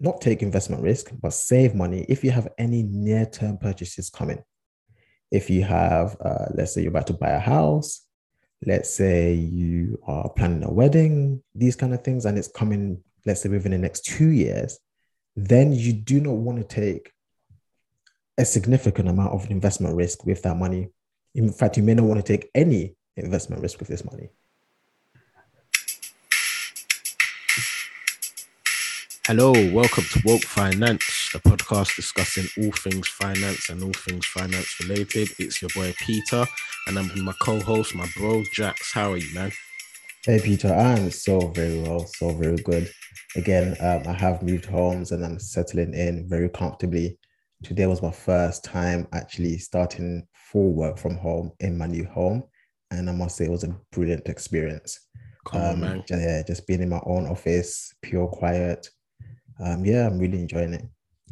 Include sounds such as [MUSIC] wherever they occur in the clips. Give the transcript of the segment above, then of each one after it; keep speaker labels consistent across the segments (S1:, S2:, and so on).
S1: not take investment risk, but save money if you have any near term purchases coming. If you have, uh, let's say you're about to buy a house, let's say you are planning a wedding, these kind of things, and it's coming, let's say within the next two years, then you do not want to take a significant amount of investment risk with that money. In fact, you may not want to take any investment risk with this money.
S2: Hello, welcome to Woke Finance, the podcast discussing all things finance and all things finance related. It's your boy Peter, and I'm with my co-host, my bro Jax. How are you, man?
S1: Hey Peter, I'm so very well, so very good. Again, um, I have moved homes and I'm settling in very comfortably. Today was my first time actually starting full work from home in my new home, and I must say it was a brilliant experience.
S2: Come on, man.
S1: Yeah, just being in my own office, pure quiet um, yeah, I'm really enjoying it.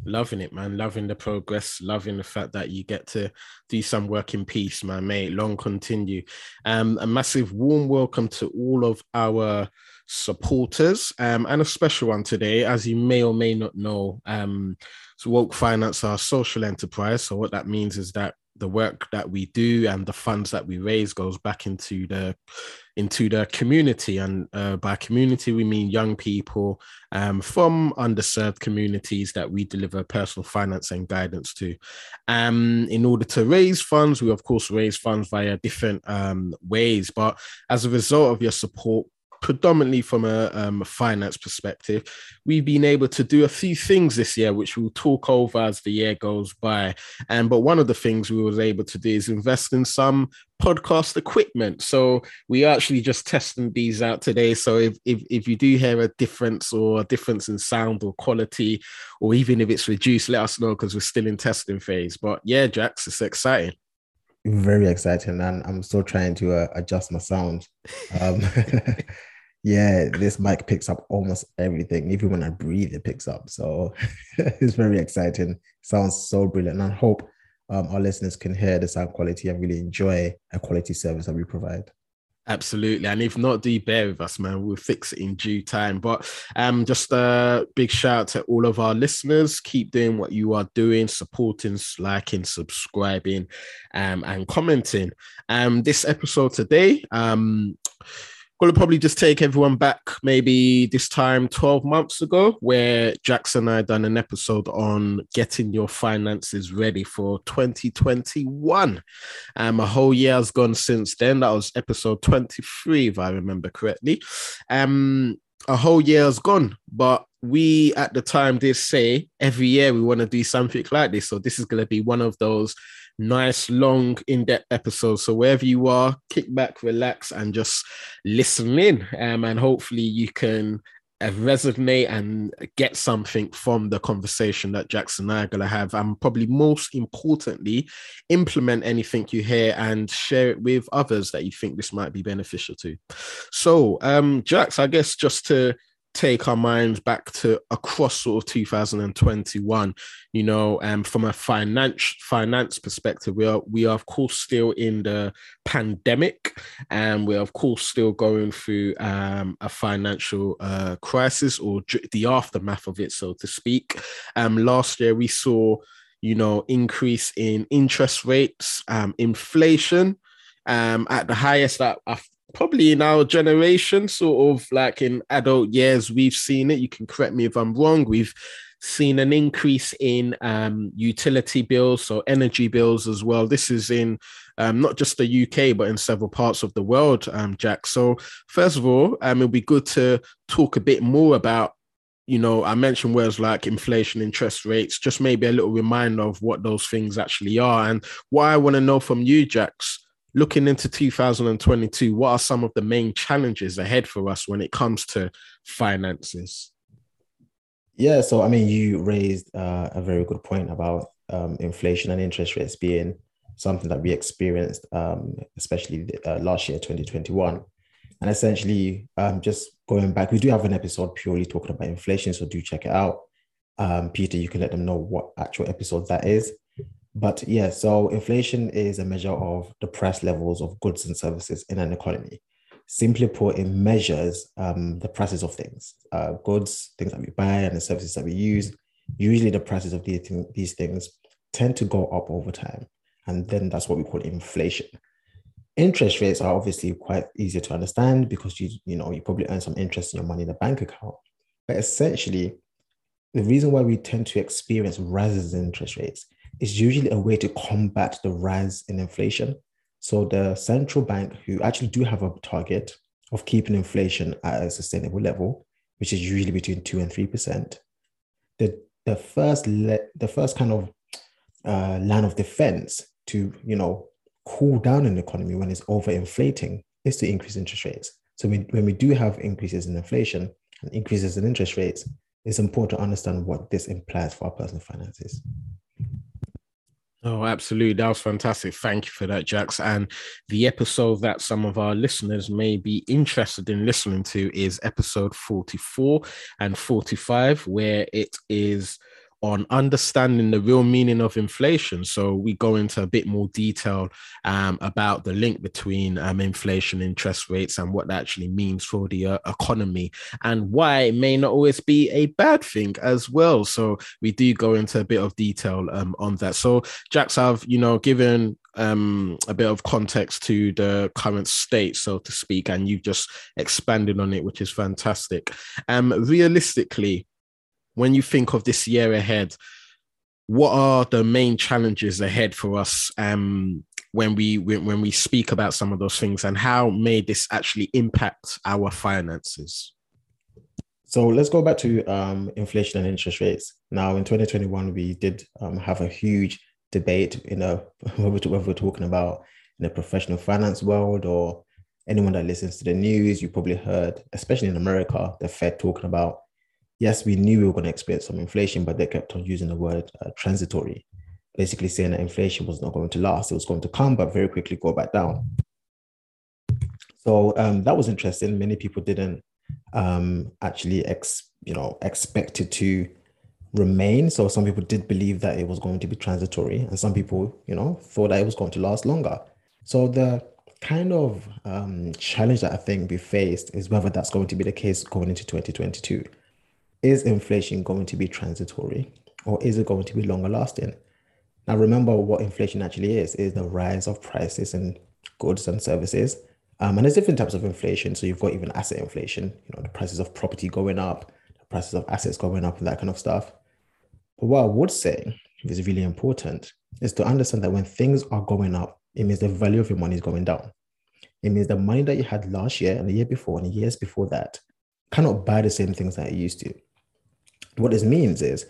S2: Loving it, man. Loving the progress. Loving the fact that you get to do some work in peace, man. May long continue. Um, a massive warm welcome to all of our supporters um, and a special one today, as you may or may not know. Um, so Woke Finance are social enterprise. So what that means is that the work that we do and the funds that we raise goes back into the into the community. And uh, by community we mean young people um, from underserved communities that we deliver personal finance and guidance to. Um, in order to raise funds we of course raise funds via different um, ways. But as a result of your support predominantly from a um, finance perspective, we've been able to do a few things this year, which we'll talk over as the year goes by. And but one of the things we was able to do is invest in some podcast equipment. So we are actually just testing these out today. So if, if if you do hear a difference or a difference in sound or quality, or even if it's reduced, let us know because we're still in testing phase. But yeah, Jax, it's exciting
S1: very exciting and i'm still trying to uh, adjust my sound um, [LAUGHS] yeah this mic picks up almost everything even when i breathe it picks up so [LAUGHS] it's very exciting sounds so brilliant and i hope um, our listeners can hear the sound quality and really enjoy a quality service that we provide
S2: Absolutely. And if not, do bear with us, man. We'll fix it in due time. But um, just a big shout out to all of our listeners. Keep doing what you are doing, supporting, liking, subscribing, um, and commenting. Um, this episode today, um, to probably just take everyone back maybe this time 12 months ago where jackson and i done an episode on getting your finances ready for 2021 um a whole year has gone since then. That was episode 23 if i remember correctly. Um a whole year has gone but we at the time did say every year we want to do something like this. So this is going to be one of those nice, long, in depth episode. So wherever you are, kick back, relax, and just listen in. Um, and hopefully you can uh, resonate and get something from the conversation that Jackson and I are going to have. And probably most importantly, implement anything you hear and share it with others that you think this might be beneficial to. So, um, Jax, I guess just to take our minds back to across sort of 2021 you know um from a finance finance perspective we are we are of course still in the pandemic and we're of course still going through um a financial uh crisis or the aftermath of it so to speak. Um last year we saw you know increase in interest rates um inflation um, at the highest that I've probably in our generation, sort of like in adult years, we've seen it. You can correct me if I'm wrong. We've seen an increase in um, utility bills, so energy bills as well. This is in um, not just the UK, but in several parts of the world, um, Jack. So, first of all, um, it'll be good to talk a bit more about. You know, I mentioned words like inflation, interest rates, just maybe a little reminder of what those things actually are. And what I want to know from you, Jax, looking into 2022, what are some of the main challenges ahead for us when it comes to finances?
S1: Yeah, so I mean, you raised uh, a very good point about um, inflation and interest rates being something that we experienced, um, especially uh, last year, 2021. And essentially, um, just going back, we do have an episode purely talking about inflation, so do check it out. Um, Peter, you can let them know what actual episode that is. But yeah, so inflation is a measure of the price levels of goods and services in an economy. simply put, it measures um, the prices of things, uh, goods, things that we buy, and the services that we use. Usually, the prices of these, these things tend to go up over time. And then that's what we call inflation. Interest rates are obviously quite easier to understand because you, you know, you probably earn some interest in your money in the bank account. But essentially, the reason why we tend to experience rises in interest rates is usually a way to combat the rise in inflation. So the central bank, who actually do have a target of keeping inflation at a sustainable level, which is usually between two and three percent, the the first le- the first kind of uh, line of defense to you know cool down an economy when it's overinflating is to increase interest rates. So we, when we do have increases in inflation and increases in interest rates, it's important to understand what this implies for our personal finances.
S2: Oh, absolutely. That was fantastic. Thank you for that, Jax. And the episode that some of our listeners may be interested in listening to is episode 44 and 45, where it is on understanding the real meaning of inflation. So we go into a bit more detail um, about the link between um, inflation, interest rates, and what that actually means for the uh, economy, and why it may not always be a bad thing as well. So we do go into a bit of detail um, on that. So Jax, I've you know given um, a bit of context to the current state, so to speak, and you've just expanded on it, which is fantastic. Um, realistically, when you think of this year ahead, what are the main challenges ahead for us um, when we when we speak about some of those things, and how may this actually impact our finances?
S1: So let's go back to um, inflation and interest rates. Now, in 2021, we did um, have a huge debate in a [LAUGHS] whether we're talking about in the professional finance world or anyone that listens to the news. You probably heard, especially in America, the Fed talking about yes, we knew we were going to experience some inflation, but they kept on using the word uh, transitory, basically saying that inflation was not going to last. It was going to come, but very quickly go back down. So um, that was interesting. Many people didn't um, actually, ex, you know, expect it to remain. So some people did believe that it was going to be transitory, and some people, you know, thought that it was going to last longer. So the kind of um, challenge that I think we faced is whether that's going to be the case going into 2022 is inflation going to be transitory or is it going to be longer lasting? Now, remember what inflation actually is, is the rise of prices in goods and services. Um, and there's different types of inflation. So you've got even asset inflation, you know, the prices of property going up, the prices of assets going up and that kind of stuff. But what I would say is really important is to understand that when things are going up, it means the value of your money is going down. It means the money that you had last year and the year before and the years before that cannot buy the same things that it used to. What this means is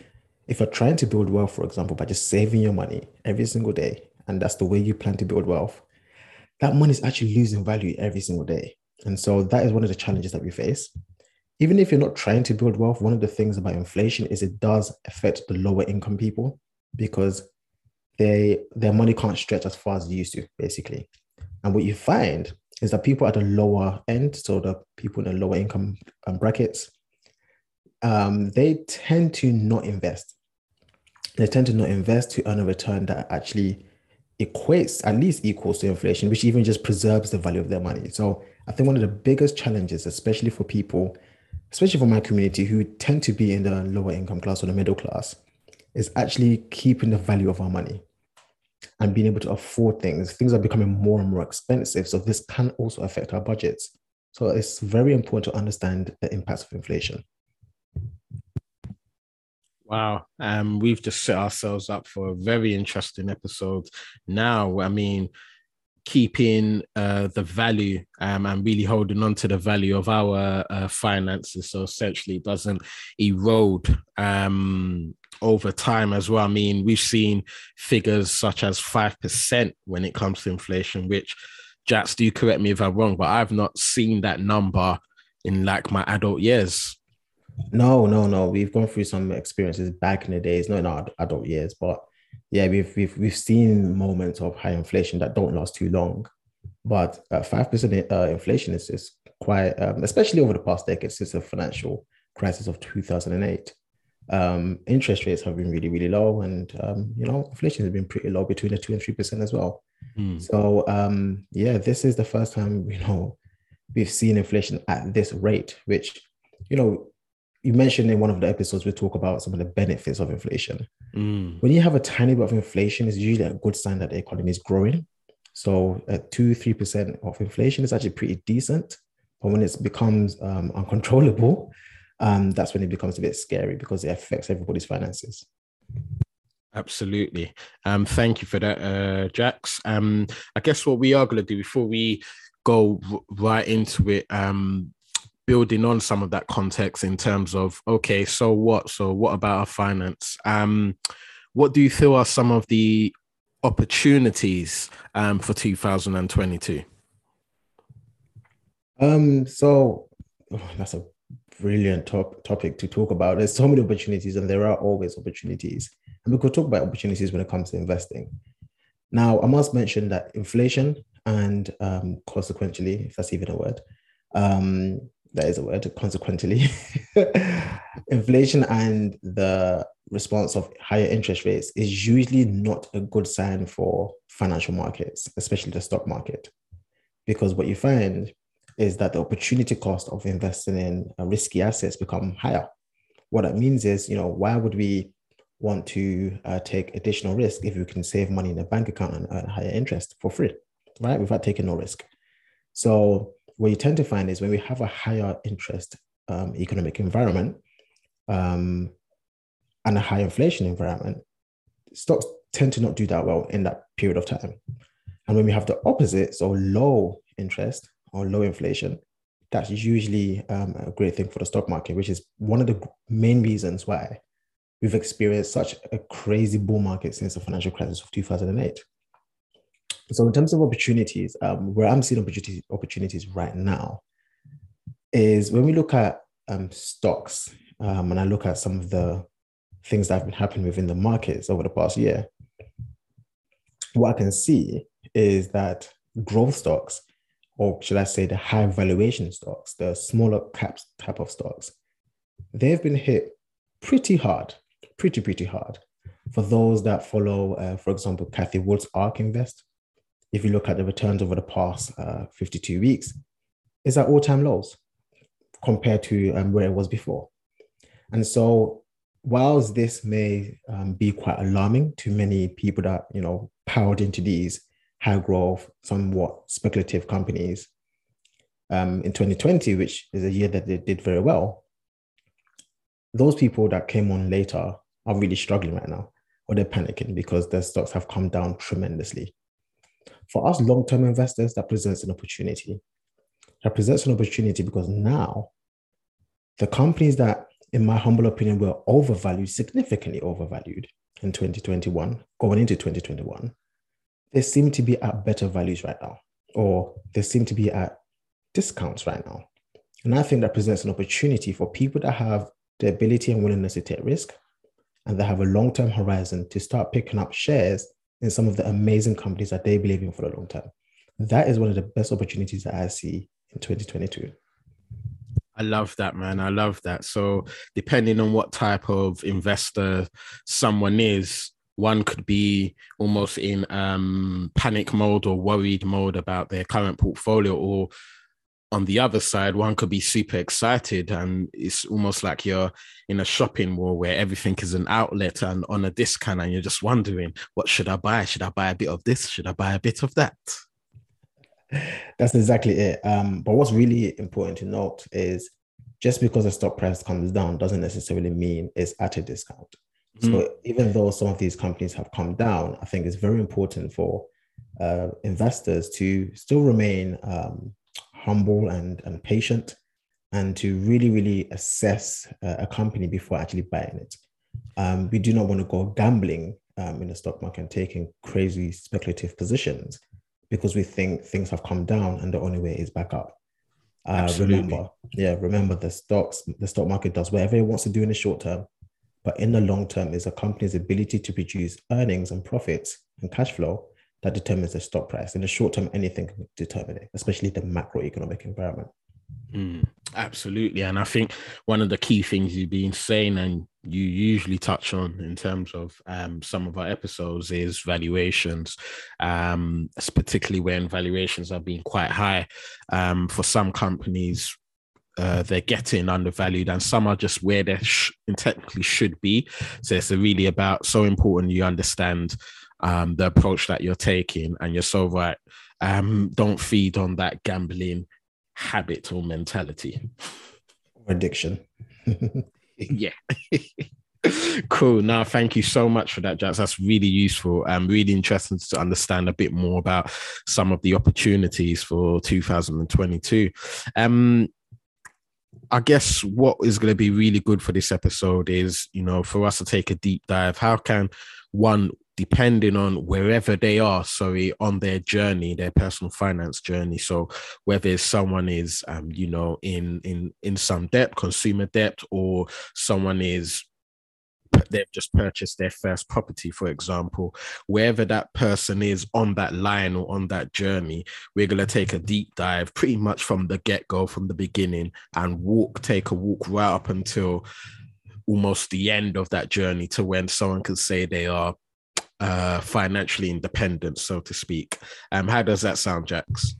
S1: if you're trying to build wealth, for example, by just saving your money every single day, and that's the way you plan to build wealth, that money is actually losing value every single day. And so that is one of the challenges that we face. Even if you're not trying to build wealth, one of the things about inflation is it does affect the lower income people because they their money can't stretch as far as it used to, basically. And what you find is that people at the lower end, so the people in the lower income um, brackets, um, they tend to not invest. They tend to not invest to earn a return that actually equates, at least equals to inflation, which even just preserves the value of their money. So I think one of the biggest challenges, especially for people, especially for my community who tend to be in the lower income class or the middle class, is actually keeping the value of our money and being able to afford things. Things are becoming more and more expensive. So this can also affect our budgets. So it's very important to understand the impacts of inflation.
S2: Wow. Um, we've just set ourselves up for a very interesting episode. Now, I mean, keeping uh, the value um, and really holding on to the value of our uh, finances. So essentially, doesn't erode um, over time as well. I mean, we've seen figures such as 5% when it comes to inflation, which, Jax, do correct me if I'm wrong, but I've not seen that number in like my adult years.
S1: No, no, no. We've gone through some experiences back in the days, not in our adult years, but yeah, we've we've we've seen moments of high inflation that don't last too long. But five uh, percent uh, inflation is is quite, um, especially over the past decade since the financial crisis of two thousand and eight. Um, interest rates have been really, really low, and um, you know, inflation has been pretty low, between the two and three percent as well. Mm. So um, yeah, this is the first time [LAUGHS] you know we've seen inflation at this rate, which, you know, you mentioned in one of the episodes, we talk about some of the benefits of inflation.
S2: Mm.
S1: When you have a tiny bit of inflation, it's usually a good sign that the economy is growing. So at two, three percent of inflation is actually pretty decent. But when it becomes um, uncontrollable, um, that's when it becomes a bit scary because it affects everybody's finances.
S2: Absolutely. Um, thank you for that, uh, Jax. Um, I guess what we are going to do before we go right into it, um, building on some of that context in terms of okay, so what? So what about our finance? Um, what do you feel are some of the opportunities um, for 2022?
S1: Um, so oh, that's a brilliant top, topic to talk about. There's so many opportunities, and there are always opportunities. And we could talk about opportunities when it comes to investing. Now, I must mention that inflation and um, consequently, if that's even a word, um, that is a word, consequently, [LAUGHS] inflation and the response of higher interest rates is usually not a good sign for financial markets, especially the stock market. Because what you find is that the opportunity cost of investing in uh, risky assets become higher. What that means is, you know, why would we want to uh, take additional risk if we can save money in a bank account and earn higher interest for free, right? Without taking no risk. So what you tend to find is when we have a higher interest um, economic environment um, and a high inflation environment, stocks tend to not do that well in that period of time. And when we have the opposite, so low interest or low inflation, that's usually um, a great thing for the stock market, which is one of the main reasons why we've experienced such a crazy bull market since the financial crisis of 2008. So, in terms of opportunities, um, where I'm seeing opportunities, opportunities right now is when we look at um, stocks, um, and I look at some of the things that have been happening within the markets over the past year, what I can see is that growth stocks or should I say the high valuation stocks, the smaller caps type of stocks, they've been hit pretty hard, pretty, pretty hard. For those that follow, uh, for example, Cathie Wood's ARK Invest, if you look at the returns over the past uh, 52 weeks, it's at all time lows compared to um, where it was before. And so, whilst this may um, be quite alarming to many people that, you know, powered into these high growth, somewhat speculative companies um, in 2020, which is a year that they did very well, those people that came on later are really struggling right now, or they're panicking because their stocks have come down tremendously. For us long term investors, that presents an opportunity. That presents an opportunity because now the companies that, in my humble opinion, were overvalued, significantly overvalued in 2021, going into 2021, they seem to be at better values right now, or they seem to be at discounts right now. And I think that presents an opportunity for people that have the ability and willingness to take risk and that have a long term horizon to start picking up shares in some of the amazing companies that they believe in for a long time. That is one of the best opportunities that I see in 2022.
S2: I love that, man. I love that. So, depending on what type of investor someone is, one could be almost in um, panic mode or worried mode about their current portfolio, or on the other side, one could be super excited and it's almost like you're in a shopping mall where everything is an outlet and on a discount, and you're just wondering, what should I buy? Should I buy a bit of this? Should I buy a bit of that?
S1: That's exactly it. Um, but what's really important to note is just because the stock price comes down doesn't necessarily mean it's at a discount. So mm. even though some of these companies have come down, I think it's very important for uh, investors to still remain um, humble and, and patient and to really, really assess uh, a company before actually buying it. Um, we do not want to go gambling um, in the stock market and taking crazy speculative positions because we think things have come down and the only way is back up. Uh, remember, yeah, remember the stocks, the stock market does whatever it wants to do in the short term but in the long term, is a company's ability to produce earnings and profits and cash flow that determines the stock price. In the short term, anything can determine it, especially the macroeconomic environment.
S2: Mm, absolutely. And I think one of the key things you've been saying and you usually touch on in terms of um, some of our episodes is valuations, um, particularly when valuations are being quite high. Um, for some companies, uh, they're getting undervalued and some are just where they sh- technically should be. So it's really about so important you understand um, the approach that you're taking and you're so right. Um, don't feed on that gambling habit or mentality.
S1: Addiction. [LAUGHS]
S2: yeah. [LAUGHS] cool. Now, thank you so much for that, Jax. That's really useful. Um, really interesting to understand a bit more about some of the opportunities for 2022. Um, I guess what is going to be really good for this episode is, you know, for us to take a deep dive. How can one depending on wherever they are sorry on their journey their personal finance journey. So whether someone is um you know in in in some debt consumer debt or someone is they've just purchased their first property for example wherever that person is on that line or on that journey we're going to take a deep dive pretty much from the get-go from the beginning and walk take a walk right up until almost the end of that journey to when someone can say they are uh, financially independent, so to speak. Um, how does that sound, Jax?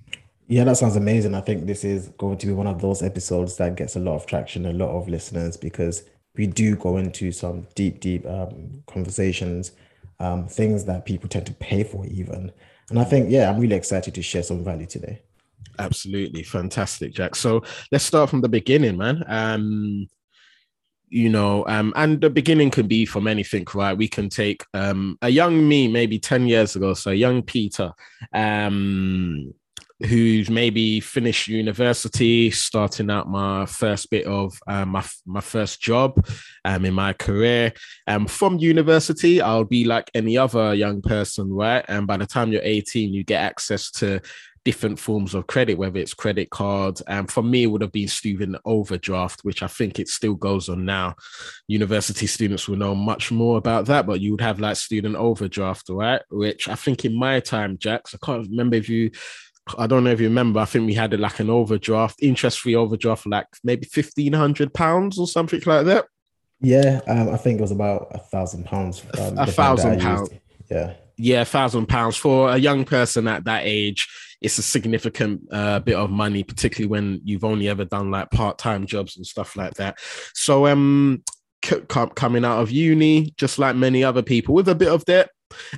S1: Yeah, that sounds amazing. I think this is going to be one of those episodes that gets a lot of traction, a lot of listeners, because we do go into some deep, deep um, conversations, um, things that people tend to pay for, even. And I think, yeah, I'm really excited to share some value today.
S2: Absolutely fantastic, Jack. So let's start from the beginning, man. Um, you know um and the beginning can be from anything right? We can take um a young me maybe 10 years ago so young peter um who's maybe finished university starting out my first bit of um, my, my first job um, in my career. Um, from university i'll be like any other young person right? And by the time you're 18 you get access to different forms of credit, whether it's credit cards. And for me, it would have been student overdraft, which I think it still goes on now. University students will know much more about that, but you would have like student overdraft, right? Which I think in my time, Jax, I can't remember if you I don't know if you remember. I think we had like an overdraft, interest-free overdraft, like maybe fifteen hundred pounds or something like that.
S1: Yeah, um, I think it was about a thousand pounds.
S2: Um, a thousand pounds.
S1: Yeah,
S2: yeah, a thousand pounds for a young person at that age it's a significant uh, bit of money, particularly when you've only ever done like part time jobs and stuff like that. So, um, c- coming out of uni, just like many other people, with a bit of debt,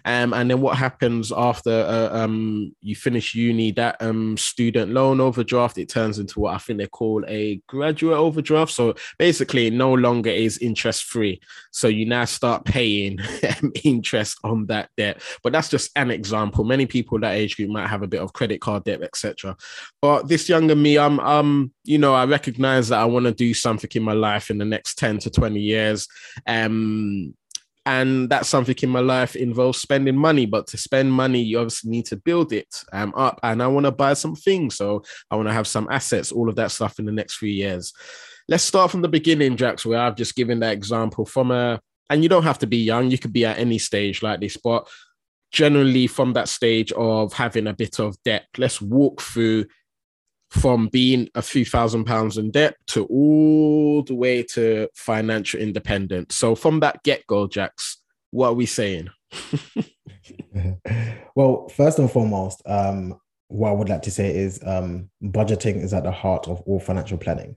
S2: um, and then what happens after uh, um, you finish uni? That um, student loan overdraft it turns into what I think they call a graduate overdraft. So basically, no longer is interest free. So you now start paying [LAUGHS] interest on that debt. But that's just an example. Many people that age group might have a bit of credit card debt, etc. But this younger me, I'm um, you know, I recognize that I want to do something in my life in the next ten to twenty years. Um, and that's something in my life involves spending money but to spend money you obviously need to build it um, up. And i want to buy some things so i want to have some assets all of that stuff in the next few years. Let's start from the beginning jax where i've just given that example from a and you don't have to be young you could be at any stage like this but generally from that stage of having a bit of debt let's walk through from being a few thousand pounds in debt to all the way to financial independence. So from that get go, Jax, what are we saying? [LAUGHS]
S1: well, first and foremost, um, what I would like to say is um, budgeting is at the heart of all financial planning.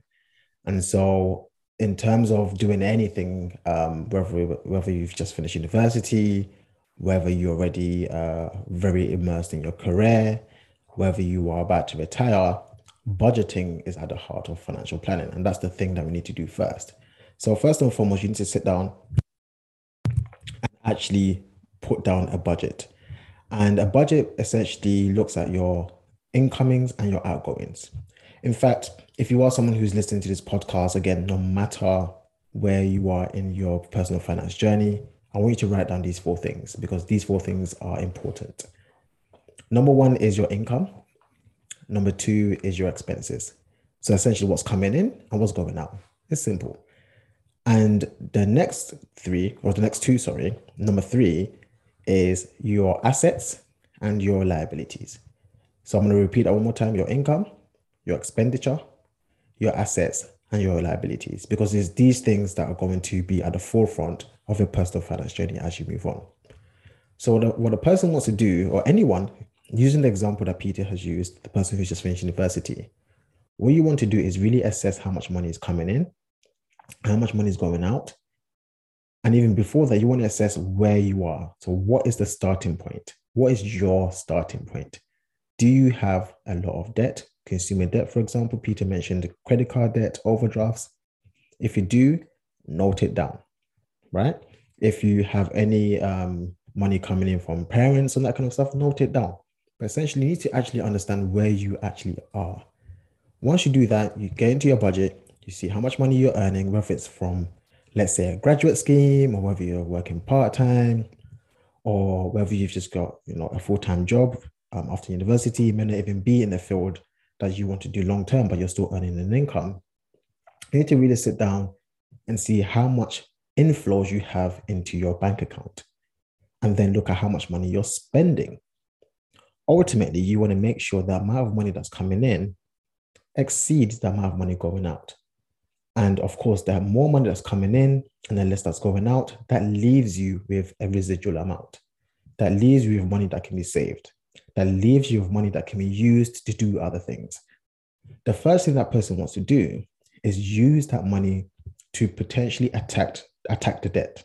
S1: And so, in terms of doing anything, um, whether whether you've just finished university, whether you're already uh, very immersed in your career, whether you are about to retire, budgeting is at the heart of financial planning. And that's the thing that we need to do first. So, first and foremost, you need to sit down and actually put down a budget. And a budget essentially looks at your incomings and your outgoings. In fact, if you are someone who's listening to this podcast, again, no matter where you are in your personal finance journey, I want you to write down these four things because these four things are important. Number one is your income. Number two is your expenses. So essentially, what's coming in and what's going out. It's simple. And the next three, or the next two, sorry, number three is your assets and your liabilities. So I'm going to repeat that one more time your income, your expenditure, your assets, and your liabilities, because it's these things that are going to be at the forefront of your personal finance journey as you move on. So, what a, what a person wants to do, or anyone using the example that Peter has used, the person who's just finished university, what you want to do is really assess how much money is coming in, how much money is going out. And even before that, you want to assess where you are. So, what is the starting point? What is your starting point? Do you have a lot of debt? Consumer debt, for example, Peter mentioned credit card debt, overdrafts. If you do, note it down, right? If you have any um, money coming in from parents and that kind of stuff, note it down. But essentially, you need to actually understand where you actually are. Once you do that, you get into your budget, you see how much money you're earning, whether it's from, let's say, a graduate scheme or whether you're working part time or whether you've just got you know a full-time job um, after university, you may not even be in the field that you want to do long term, but you're still earning an income. You need to really sit down and see how much inflows you have into your bank account and then look at how much money you're spending. Ultimately, you want to make sure the amount of money that's coming in exceeds the amount of money going out. And of course, the more money that's coming in and the less that's going out, that leaves you with a residual amount. That leaves you with money that can be saved. That leaves you with money that can be used to do other things. The first thing that person wants to do is use that money to potentially attack, attack the debt.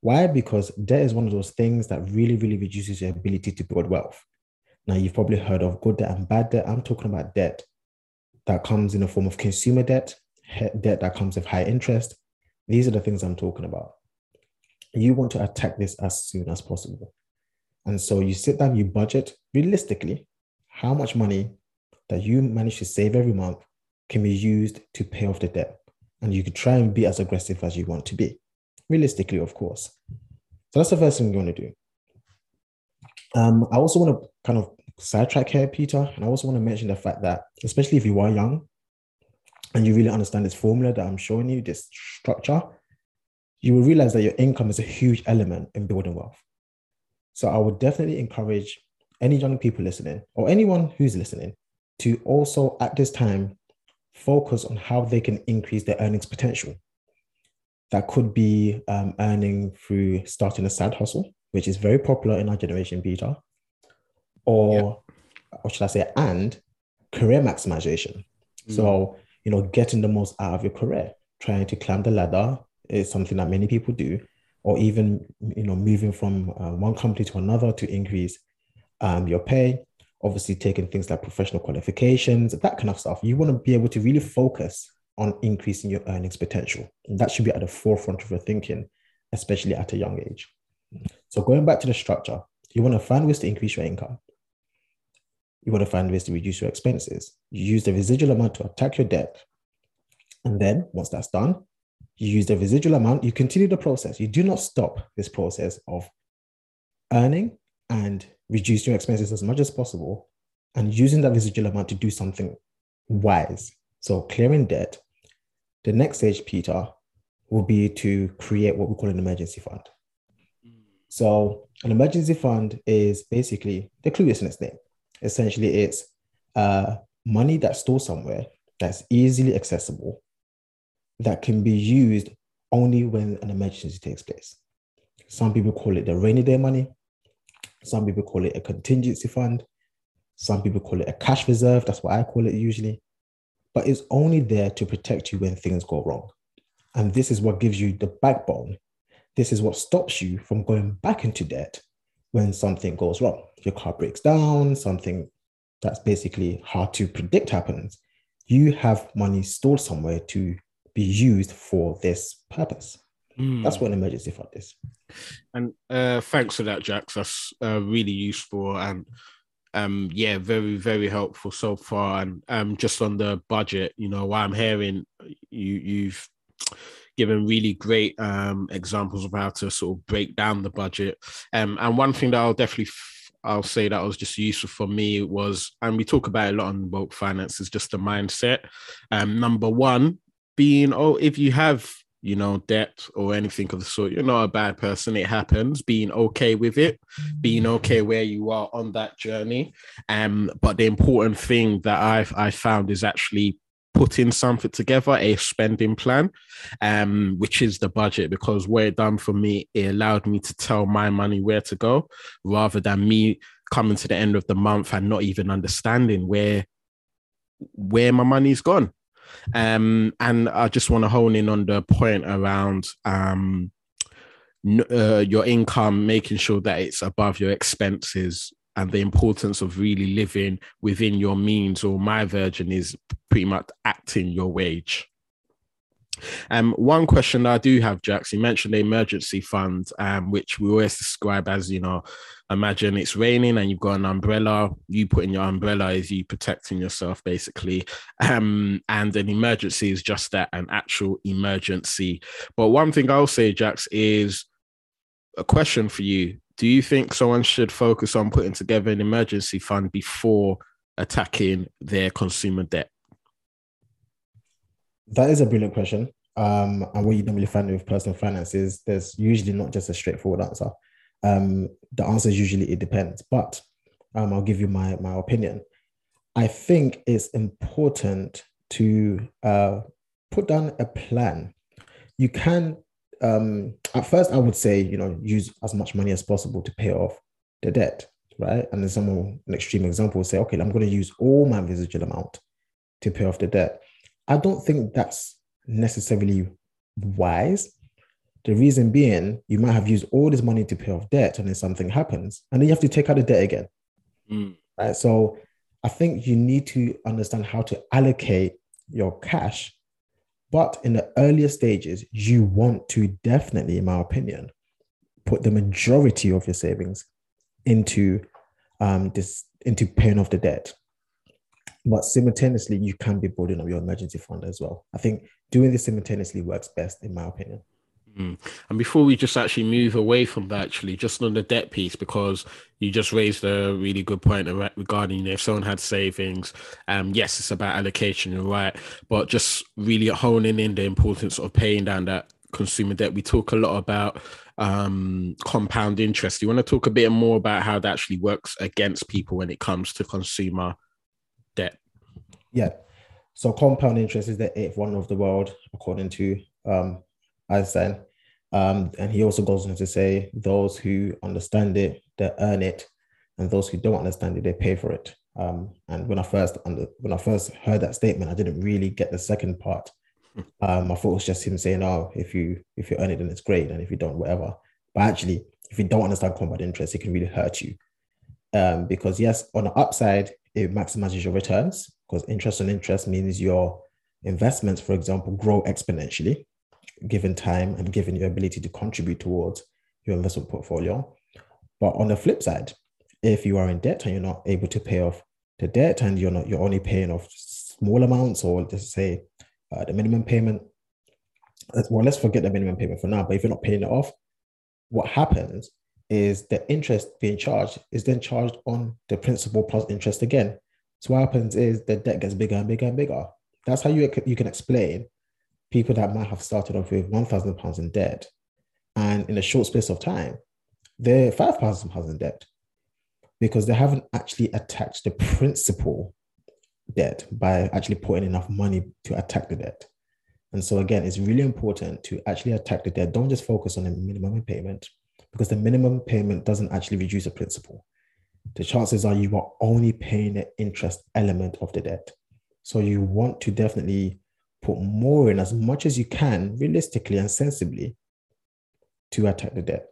S1: Why? Because debt is one of those things that really, really reduces your ability to build wealth. Now, you've probably heard of good debt and bad debt. I'm talking about debt that comes in the form of consumer debt, debt that comes with high interest. These are the things I'm talking about. You want to attack this as soon as possible. And so you sit down, you budget realistically how much money that you manage to save every month can be used to pay off the debt. And you could try and be as aggressive as you want to be, realistically, of course. So that's the first thing you want to do. Um, I also want to kind of sidetrack here, Peter, and I also want to mention the fact that, especially if you are young, and you really understand this formula that I'm showing you, this structure, you will realize that your income is a huge element in building wealth. So I would definitely encourage any young people listening or anyone who's listening to also at this time focus on how they can increase their earnings potential. That could be um, earning through starting a side hustle, which is very popular in our generation, Peter, or, yeah. or should I say, and career maximization. Mm. So you know, getting the most out of your career, trying to climb the ladder is something that many people do, or even, you know, moving from uh, one company to another to increase um, your pay. Obviously, taking things like professional qualifications, that kind of stuff. You want to be able to really focus on increasing your earnings potential. And that should be at the forefront of your thinking, especially at a young age. So, going back to the structure, you want to find ways to increase your income. You want to find ways to reduce your expenses. You use the residual amount to attack your debt. And then once that's done, you use the residual amount, you continue the process. You do not stop this process of earning and reduce your expenses as much as possible and using that residual amount to do something wise. So clearing debt. The next stage, Peter, will be to create what we call an emergency fund. Mm. So an emergency fund is basically the clue is in its name. Essentially, it's uh, money that's stored somewhere that's easily accessible that can be used only when an emergency takes place. Some people call it the rainy day money. Some people call it a contingency fund. Some people call it a cash reserve. That's what I call it usually. But it's only there to protect you when things go wrong. And this is what gives you the backbone. This is what stops you from going back into debt when something goes wrong. Your car breaks down, something that's basically hard to predict happens. You have money stored somewhere to be used for this purpose. Mm. That's what an emergency fund is.
S2: And uh, thanks for that, Jax. That's uh, really useful and um, yeah, very very helpful so far. And um, just on the budget, you know, what I'm hearing, you you've given really great um, examples of how to sort of break down the budget. Um, and one thing that I'll definitely I'll say that was just useful for me was, and we talk about a lot on woke finance, is just the mindset. Um, number one, being oh, if you have you know debt or anything of the sort, you're not a bad person. It happens. Being okay with it, being okay where you are on that journey. Um, but the important thing that I've I found is actually putting something together, a spending plan, um, which is the budget. Because what it done for me, it allowed me to tell my money where to go, rather than me coming to the end of the month and not even understanding where where my money's gone. Um, and I just want to hone in on the point around um, uh, your income, making sure that it's above your expenses, and the importance of really living within your means. Or my version is pretty much acting your wage. Um, one question I do have, Jax, you mentioned the emergency fund, um, which we always describe as, you know, imagine it's raining and you've got an umbrella. You putting your umbrella is you protecting yourself, basically. Um, and an emergency is just that, an actual emergency. But one thing I'll say, Jax, is a question for you. Do you think someone should focus on putting together an emergency fund before attacking their consumer debt?
S1: That is a brilliant question. Um, and what you normally find with personal finance is there's usually not just a straightforward answer. Um, the answer is usually it depends, but um, I'll give you my my opinion. I think it's important to uh, put down a plan. You can, um, at first, I would say, you know, use as much money as possible to pay off the debt, right? And then someone, an extreme example, will say, okay, I'm going to use all my residual amount to pay off the debt. I don't think that's necessarily wise. The reason being, you might have used all this money to pay off debt, and then something happens, and then you have to take out the debt again. Mm. Right. So I think you need to understand how to allocate your cash. But in the earlier stages, you want to definitely, in my opinion, put the majority of your savings into um, this into paying off the debt but simultaneously you can be building up your emergency fund as well. I think doing this simultaneously works best, in my opinion.
S2: Mm. And before we just actually move away from that, actually, just on the debt piece, because you just raised a really good point regarding you know, if someone had savings, um, yes, it's about allocation, you're right, but just really honing in the importance of paying down that consumer debt. We talk a lot about um, compound interest. You want to talk a bit more about how that actually works against people when it comes to consumer debt.
S1: Yeah. So compound interest is the eighth one of the world, according to um, Einstein. Um, and he also goes on to say those who understand it, they earn it, and those who don't understand it, they pay for it. Um, and when I first under, when I first heard that statement, I didn't really get the second part. [LAUGHS] Um, I thought it was just him saying, "Oh, if you if you earn it, then it's great, and if you don't, whatever." But actually, if you don't understand compound interest, it can really hurt you. Um, because yes, on the upside, it maximizes your returns because interest on interest means your investments, for example, grow exponentially given time and given your ability to contribute towards your investment portfolio. But on the flip side, if you are in debt and you're not able to pay off the debt and you're not you're only paying off small amounts or let's say uh, the minimum payment well let's forget the minimum payment for now but if you're not paying it off what happens is the interest being charged is then charged on the principal plus interest again. So what happens is the debt gets bigger and bigger and bigger. That's how you, you can explain people that might have started off with £1,000 in debt and in a short space of time, they're £5,000 in debt because they haven't actually attached the principal debt by actually putting enough money to attack the debt. And so again, it's really important to actually attack the debt. Don't just focus on the minimum payment because the minimum payment doesn't actually reduce the principal. The chances are you are only paying the interest element of the debt. So you want to definitely put more in as much as you can, realistically and sensibly, to attack the debt.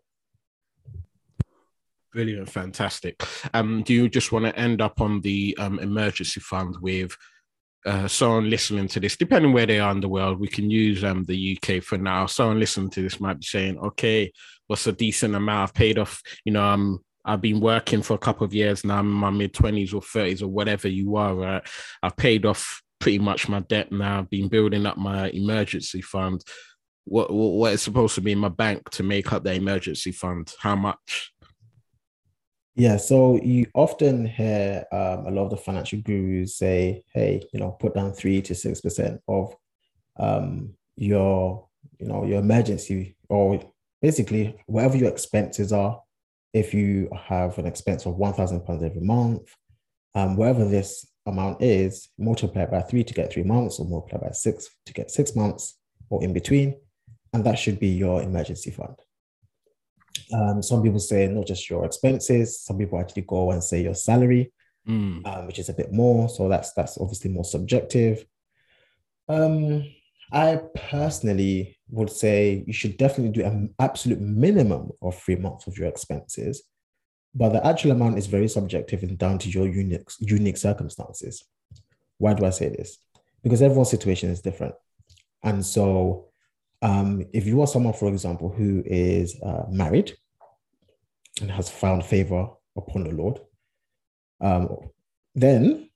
S2: Brilliant, fantastic. Um, do you just want to end up on the um, emergency fund with uh, someone listening to this, depending where they are in the world, we can use um, the UK for now. Someone listening to this might be saying, okay, what's a decent amount I've paid off? You know, I'm I've been working for a couple of years now. I'm in my mid 20s or 30s or whatever you are, right? I've paid off pretty much my debt now. I've been building up my emergency fund. What, what is supposed to be in my bank to make up the emergency fund? How much?
S1: Yeah, so you often hear um, a lot of the financial gurus say, "Hey, you know, put down three to six percent of um, your, you know, your emergency or basically whatever your expenses are. If you have an expense of one thousand pounds every month, um, whatever this amount is, multiply by three to get three months, or multiply by six to get six months, or in between, and that should be your emergency fund. Um, some people say not just your expenses. Some people actually go and say your salary, mm. um, which is a bit more. So that's that's obviously more subjective. Um, I personally would say you should definitely do an absolute minimum of three months of your expenses, but the actual amount is very subjective and down to your unique unique circumstances. Why do I say this? Because everyone's situation is different, and so um, if you are someone, for example, who is uh, married and has found favor upon the Lord, um, then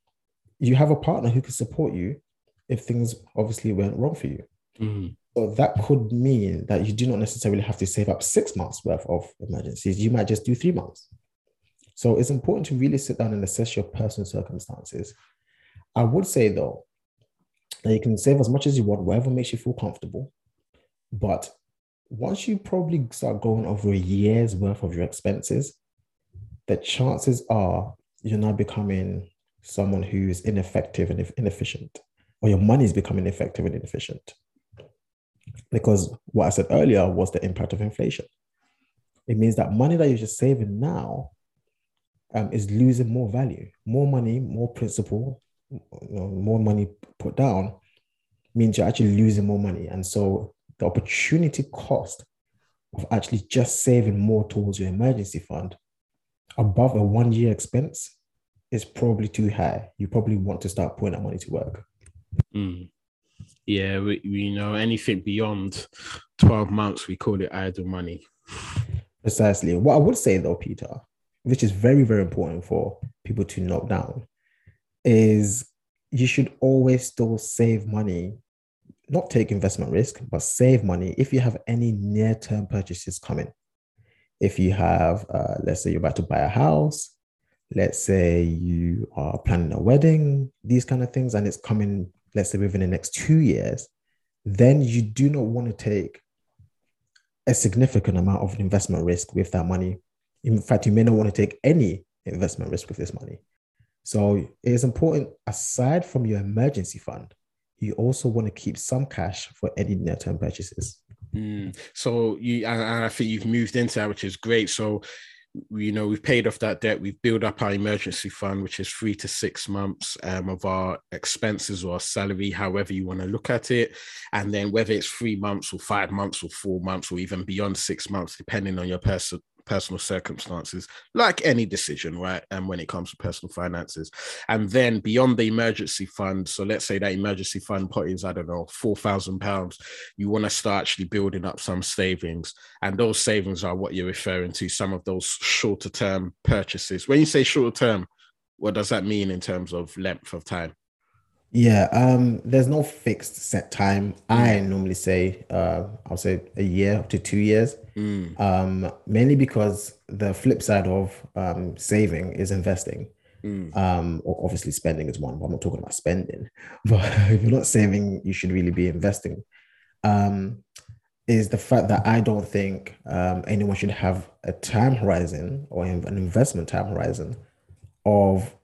S1: you have a partner who can support you if things obviously went wrong for you. Mm-hmm. So that could mean that you do not necessarily have to save up six months worth of emergencies. You might just do three months. So it's important to really sit down and assess your personal circumstances. I would say though that you can save as much as you want, whatever makes you feel comfortable. But once you probably start going over a year's worth of your expenses, the chances are you're now becoming someone who is ineffective and inefficient, or your money is becoming effective and inefficient. Because what I said earlier was the impact of inflation. It means that money that you're just saving now um, is losing more value. More money, more principal, you know, more money put down means you're actually losing more money. And so the opportunity cost of actually just saving more towards your emergency fund above a one year expense is probably too high. You probably want to start putting that money to work.
S2: Mm. Yeah, we, we know anything beyond 12 months, we call it idle money.
S1: Precisely. What I would say though, Peter, which is very, very important for people to note down, is you should always still save money not take investment risk, but save money if you have any near term purchases coming. If you have, uh, let's say you're about to buy a house, let's say you are planning a wedding, these kind of things, and it's coming, let's say within the next two years, then you do not want to take a significant amount of investment risk with that money. In fact, you may not want to take any investment risk with this money. So it is important, aside from your emergency fund, you also want to keep some cash for any near-term purchases.
S2: Mm. So you and I think you've moved into that, which is great. So you know we've paid off that debt we've built up our emergency fund which is three to six months um, of our expenses or our salary however you want to look at it and then whether it's three months or five months or four months or even beyond six months depending on your person personal circumstances, like any decision, right? And when it comes to personal finances. And then beyond the emergency fund, so let's say that emergency fund pot is, I don't know, £4,000, you want to start actually building up some savings. And those savings are what you're referring to, some of those shorter term purchases. When you say shorter term, what does that mean in terms of length of time?
S1: Yeah, um, there's no fixed set time. I normally say, uh, I'll say a year up to two years. Mm. Um, mainly because the flip side of um, saving is investing. Mm. Um, obviously spending is one, but I'm not talking about spending. [LAUGHS] But if you're not saving, you should really be investing. Um, is the fact that I don't think um, anyone should have a time horizon or an investment time horizon of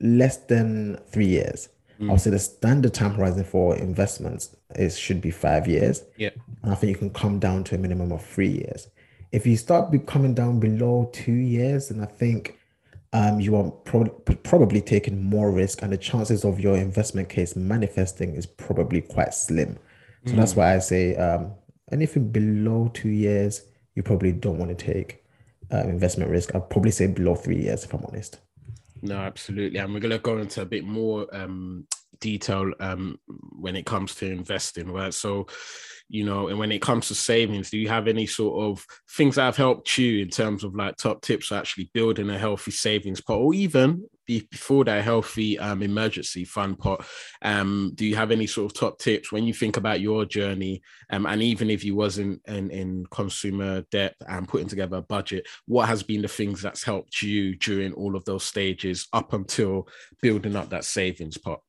S1: less than three years. Mm. I'll say the standard time horizon for investments is should be five years.
S2: Yeah.
S1: And I think you can come down to a minimum of three years. If you start be coming down below two years, then I think um, you are pro- probably taking more risk, and the chances of your investment case manifesting is probably quite slim. So mm. that's why I say um, anything below two years, you probably don't want to take uh, investment risk. I'd probably say below three years, if I'm honest.
S2: No, absolutely. And we're going to go into a bit more um, detail um, when it comes to investing, right? So, you know, and when it comes to savings, do you have any sort of things that have helped you in terms of like top tips for actually building a healthy savings pot, or even before that healthy um, emergency fund pot? Um, do you have any sort of top tips when you think about your journey? Um, and even if you wasn't in, in consumer debt and putting together a budget, what has been the things that's helped you during all of those stages up until building up that savings pot?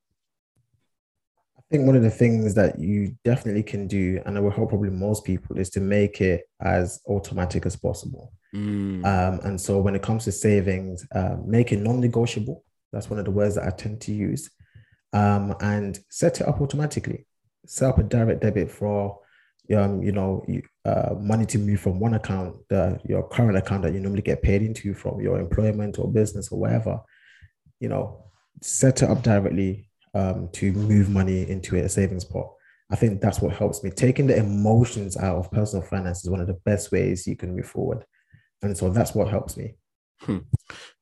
S1: I think one of the things that you definitely can do, and it will help probably most people, is to make it as automatic as possible. Mm. Um, and so when it comes to savings, uh, make it non-negotiable. That's one of the words that I tend to use. Um, and set it up automatically. Set up a direct debit for um, you know, uh, money to move from one account, the your current account that you normally get paid into from your employment or business or whatever, you know, set it up directly um, to move money into a savings pot. I think that's what helps me. Taking the emotions out of personal finance is one of the best ways you can move forward. And so that's what helps me.
S2: Hmm.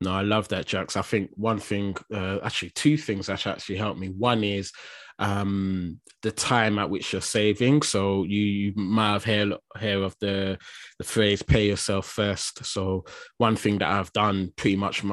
S2: No, I love that, Jax. I think one thing, uh, actually, two things that actually helped me. One is um, the time at which you're saving. So you, you might have heard, heard of the the phrase "pay yourself first. So one thing that I've done pretty much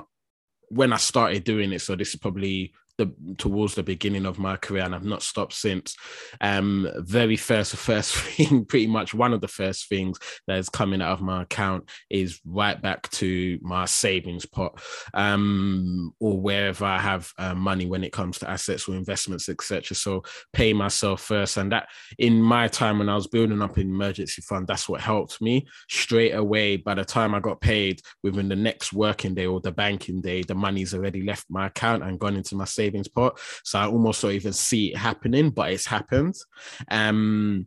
S2: when I started doing it. So this is probably the towards the beginning of my career and I've not stopped since. Um, very first, [LAUGHS] first thing, pretty much one of the first things that is coming out of my account is right back to my savings pot, um, or wherever I have uh, money when it comes to assets or investments, etc. So pay myself first, and that in my time when I was building up an emergency fund, that's what helped me straight away. By the time I got paid within the next working day or the banking day, the money's already left my account and gone into my savings savings pot. So I almost don't even see it happening, but it's happened. Um,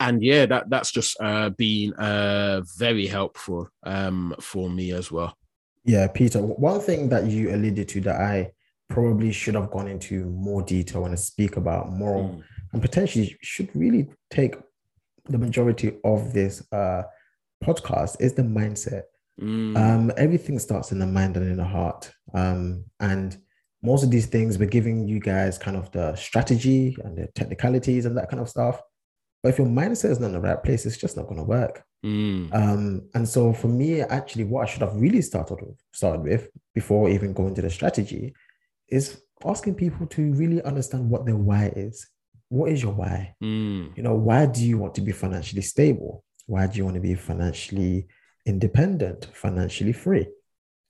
S2: and yeah, that that's just uh, been uh, very helpful um, for me as well.
S1: Yeah, Peter. One thing that you alluded to that I probably should have gone into more detail and speak about more, mm. and potentially should really take the majority of this uh, podcast is the mindset. Mm. Um, everything starts in the mind and in the heart. Um, and most of these things we're giving you guys kind of the strategy and the technicalities and that kind of stuff. But if your mindset is not in the right place it's just not going to work. Mm. um, and so for me actually what i should have really started with started with before even going to the strategy is asking people to really understand what their why is. What is your why? Mm. you know why do you want to be financially stable? Why do you want to be financially independent financially free?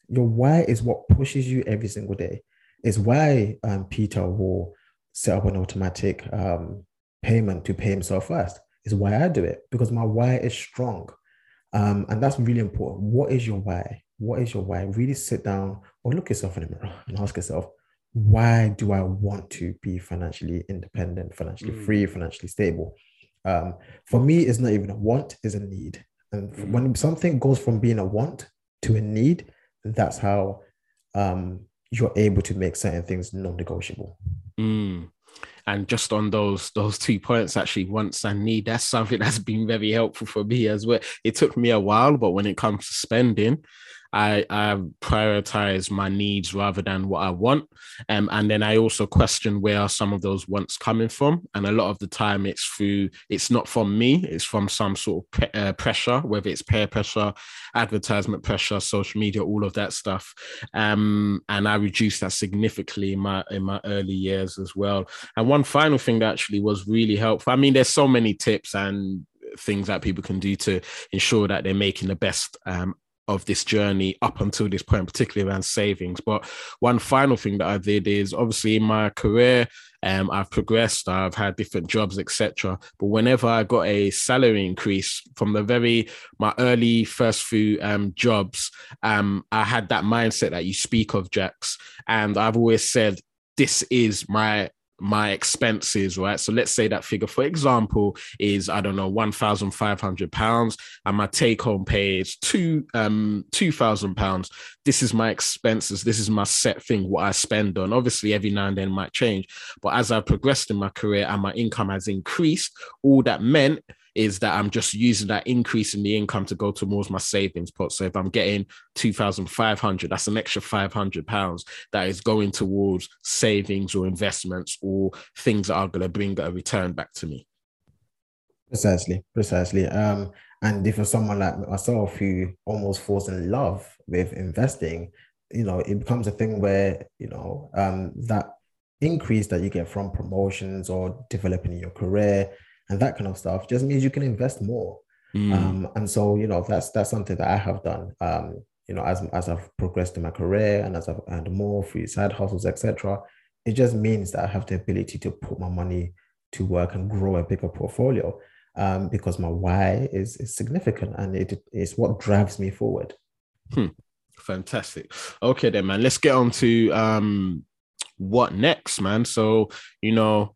S1: Your why is what pushes you every single day is why um, Peter will set up an automatic um, payment to pay himself first. Is why I do it because my why is strong, um, and that's really important. What is your why? What is your why? Really sit down or look yourself in the mirror and ask yourself, why do I want to be financially independent, financially mm. free, financially stable? Um, for me, it's not even a want; it's a need. And mm. when something goes from being a want to a need, that's how um, you're able to make certain things non-negotiable.
S2: Mm. And just on those those two points, actually, once I need that's something [LAUGHS] that's been very helpful for me as well. It took me a while, but when it comes to spending, I, I prioritize my needs rather than what I want. Um, and then I also question where are some of those wants coming from. And a lot of the time it's through, it's not from me, it's from some sort of pe- uh, pressure, whether it's peer pressure, advertisement pressure, social media, all of that stuff. Um, and I reduced that significantly in my, in my early years as well. And one final thing that actually was really helpful. I mean, there's so many tips and things that people can do to ensure that they're making the best um, of this journey up until this point, particularly around savings. But one final thing that I did is obviously in my career, um, I've progressed, I've had different jobs, etc. But whenever I got a salary increase from the very my early first few um, jobs, um, I had that mindset that you speak of, Jax, and I've always said this is my my expenses, right? So let's say that figure, for example, is I don't know, one thousand five hundred pounds, and my take-home pay is two um two thousand pounds. This is my expenses. This is my set thing. What I spend on. Obviously, every now and then might change, but as I've progressed in my career and my income has increased, all that meant is that I'm just using that increase in the income to go towards my savings pot. So if I'm getting 2,500, that's an extra 500 pounds that is going towards savings or investments or things that are going to bring a return back to me.
S1: Precisely, precisely. Um, and if you're someone like myself who almost falls in love with investing, you know, it becomes a thing where, you know, um, that increase that you get from promotions or developing your career and that kind of stuff just means you can invest more. Mm. Um, and so, you know, that's that's something that I have done. Um, you know, as as I've progressed in my career and as I've earned more free side hustles, etc., it just means that I have the ability to put my money to work and grow a bigger portfolio. Um, because my why is, is significant and it is what drives me forward.
S2: Hmm Fantastic. Okay, then, man. Let's get on to um, what next, man. So, you know,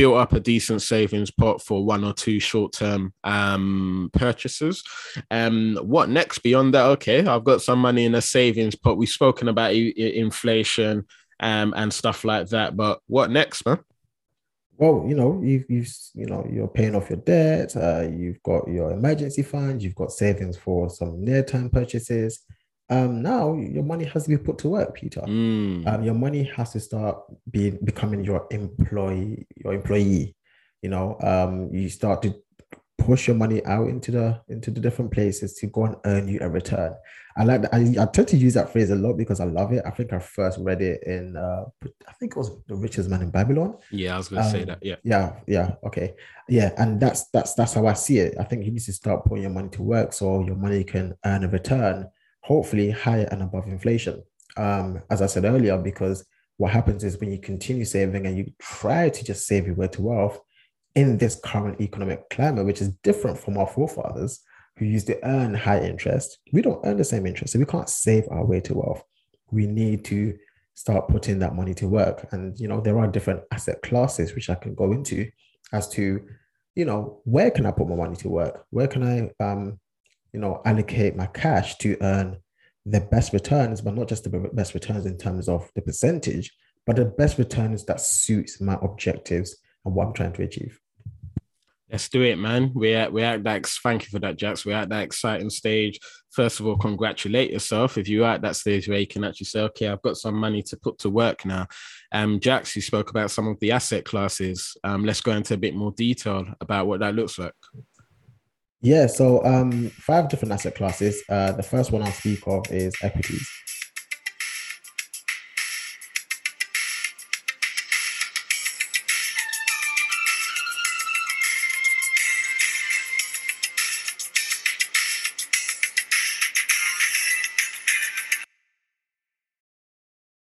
S2: built up a decent savings pot for one or two short-term um, purchases. Um, what next beyond that? Okay, I've got some money in a savings pot. We've spoken about inflation um, and stuff like that, but what next, man?
S1: Well, you know, you've, you've you know, you're paying off your debt. Uh, you've got your emergency fund. You've got savings for some near-term purchases. Um, now your money has to be put to work, Peter.
S2: Mm.
S1: Um, your money has to start being becoming your employee, your employee. You know, um, you start to push your money out into the into the different places to go and earn you a return. I like that. I, I tend to use that phrase a lot because I love it. I think I first read it in uh, I think it was the richest man in Babylon.
S2: Yeah, I was gonna um, say that. Yeah.
S1: Yeah, yeah, okay. Yeah, and that's that's that's how I see it. I think you need to start putting your money to work so your money can earn a return, hopefully higher and above inflation. Um, as I said earlier, because what happens is when you continue saving and you try to just save your way to wealth, in this current economic climate, which is different from our forefathers who used to earn high interest. We don't earn the same interest. So we can't save our way to wealth. We need to start putting that money to work. And, you know, there are different asset classes which I can go into as to, you know, where can I put my money to work? Where can I, um, you know, allocate my cash to earn the best returns, but not just the best returns in terms of the percentage, but the best returns that suits my objectives and what I'm trying to achieve.
S2: Let's do it, man. We're at, we're at that. Thank you for that, Jax. We're at that exciting stage. First of all, congratulate yourself if you're at that stage where you can actually say, "Okay, I've got some money to put to work now." Um, Jax, you spoke about some of the asset classes. Um, let's go into a bit more detail about what that looks like.
S1: Yeah, so um, five different asset classes. Uh, the first one I'll speak of is equities.